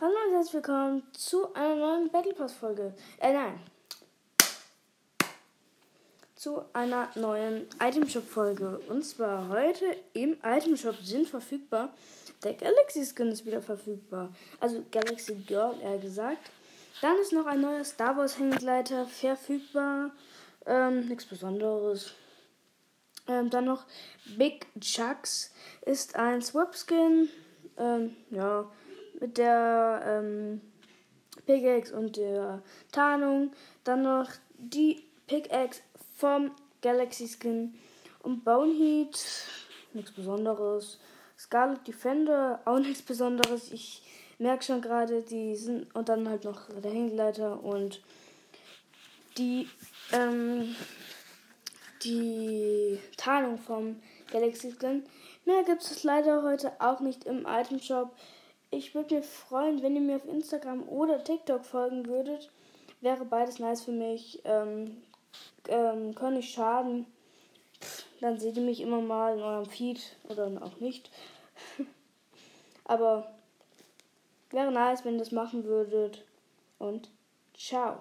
Hallo und herzlich willkommen zu einer neuen Battle Pass Folge. Äh, nein. Zu einer neuen Item Shop Folge. Und zwar heute im Item Shop sind verfügbar. Der Galaxy Skin ist wieder verfügbar. Also Galaxy Girl, eher gesagt. Dann ist noch ein neuer Star Wars Hängegleiter verfügbar. Ähm, nichts Besonderes. Ähm, dann noch Big Chucks ist ein Swap Skin. Ähm, ja mit der ähm, Pickaxe und der Tarnung. Dann noch die Pickaxe vom Galaxy Skin und Boneheat. Nichts Besonderes. Scarlet Defender, auch nichts Besonderes. Ich merke schon gerade, die sind. Und dann halt noch der Hängeleiter und die, ähm, die Tarnung vom Galaxy Skin. Mehr gibt es leider heute auch nicht im Item Shop. Ich würde mich freuen, wenn ihr mir auf Instagram oder TikTok folgen würdet. Wäre beides nice für mich. Ähm, ähm, kann nicht schaden. Dann seht ihr mich immer mal in eurem Feed oder auch nicht. Aber wäre nice, wenn ihr das machen würdet. Und ciao.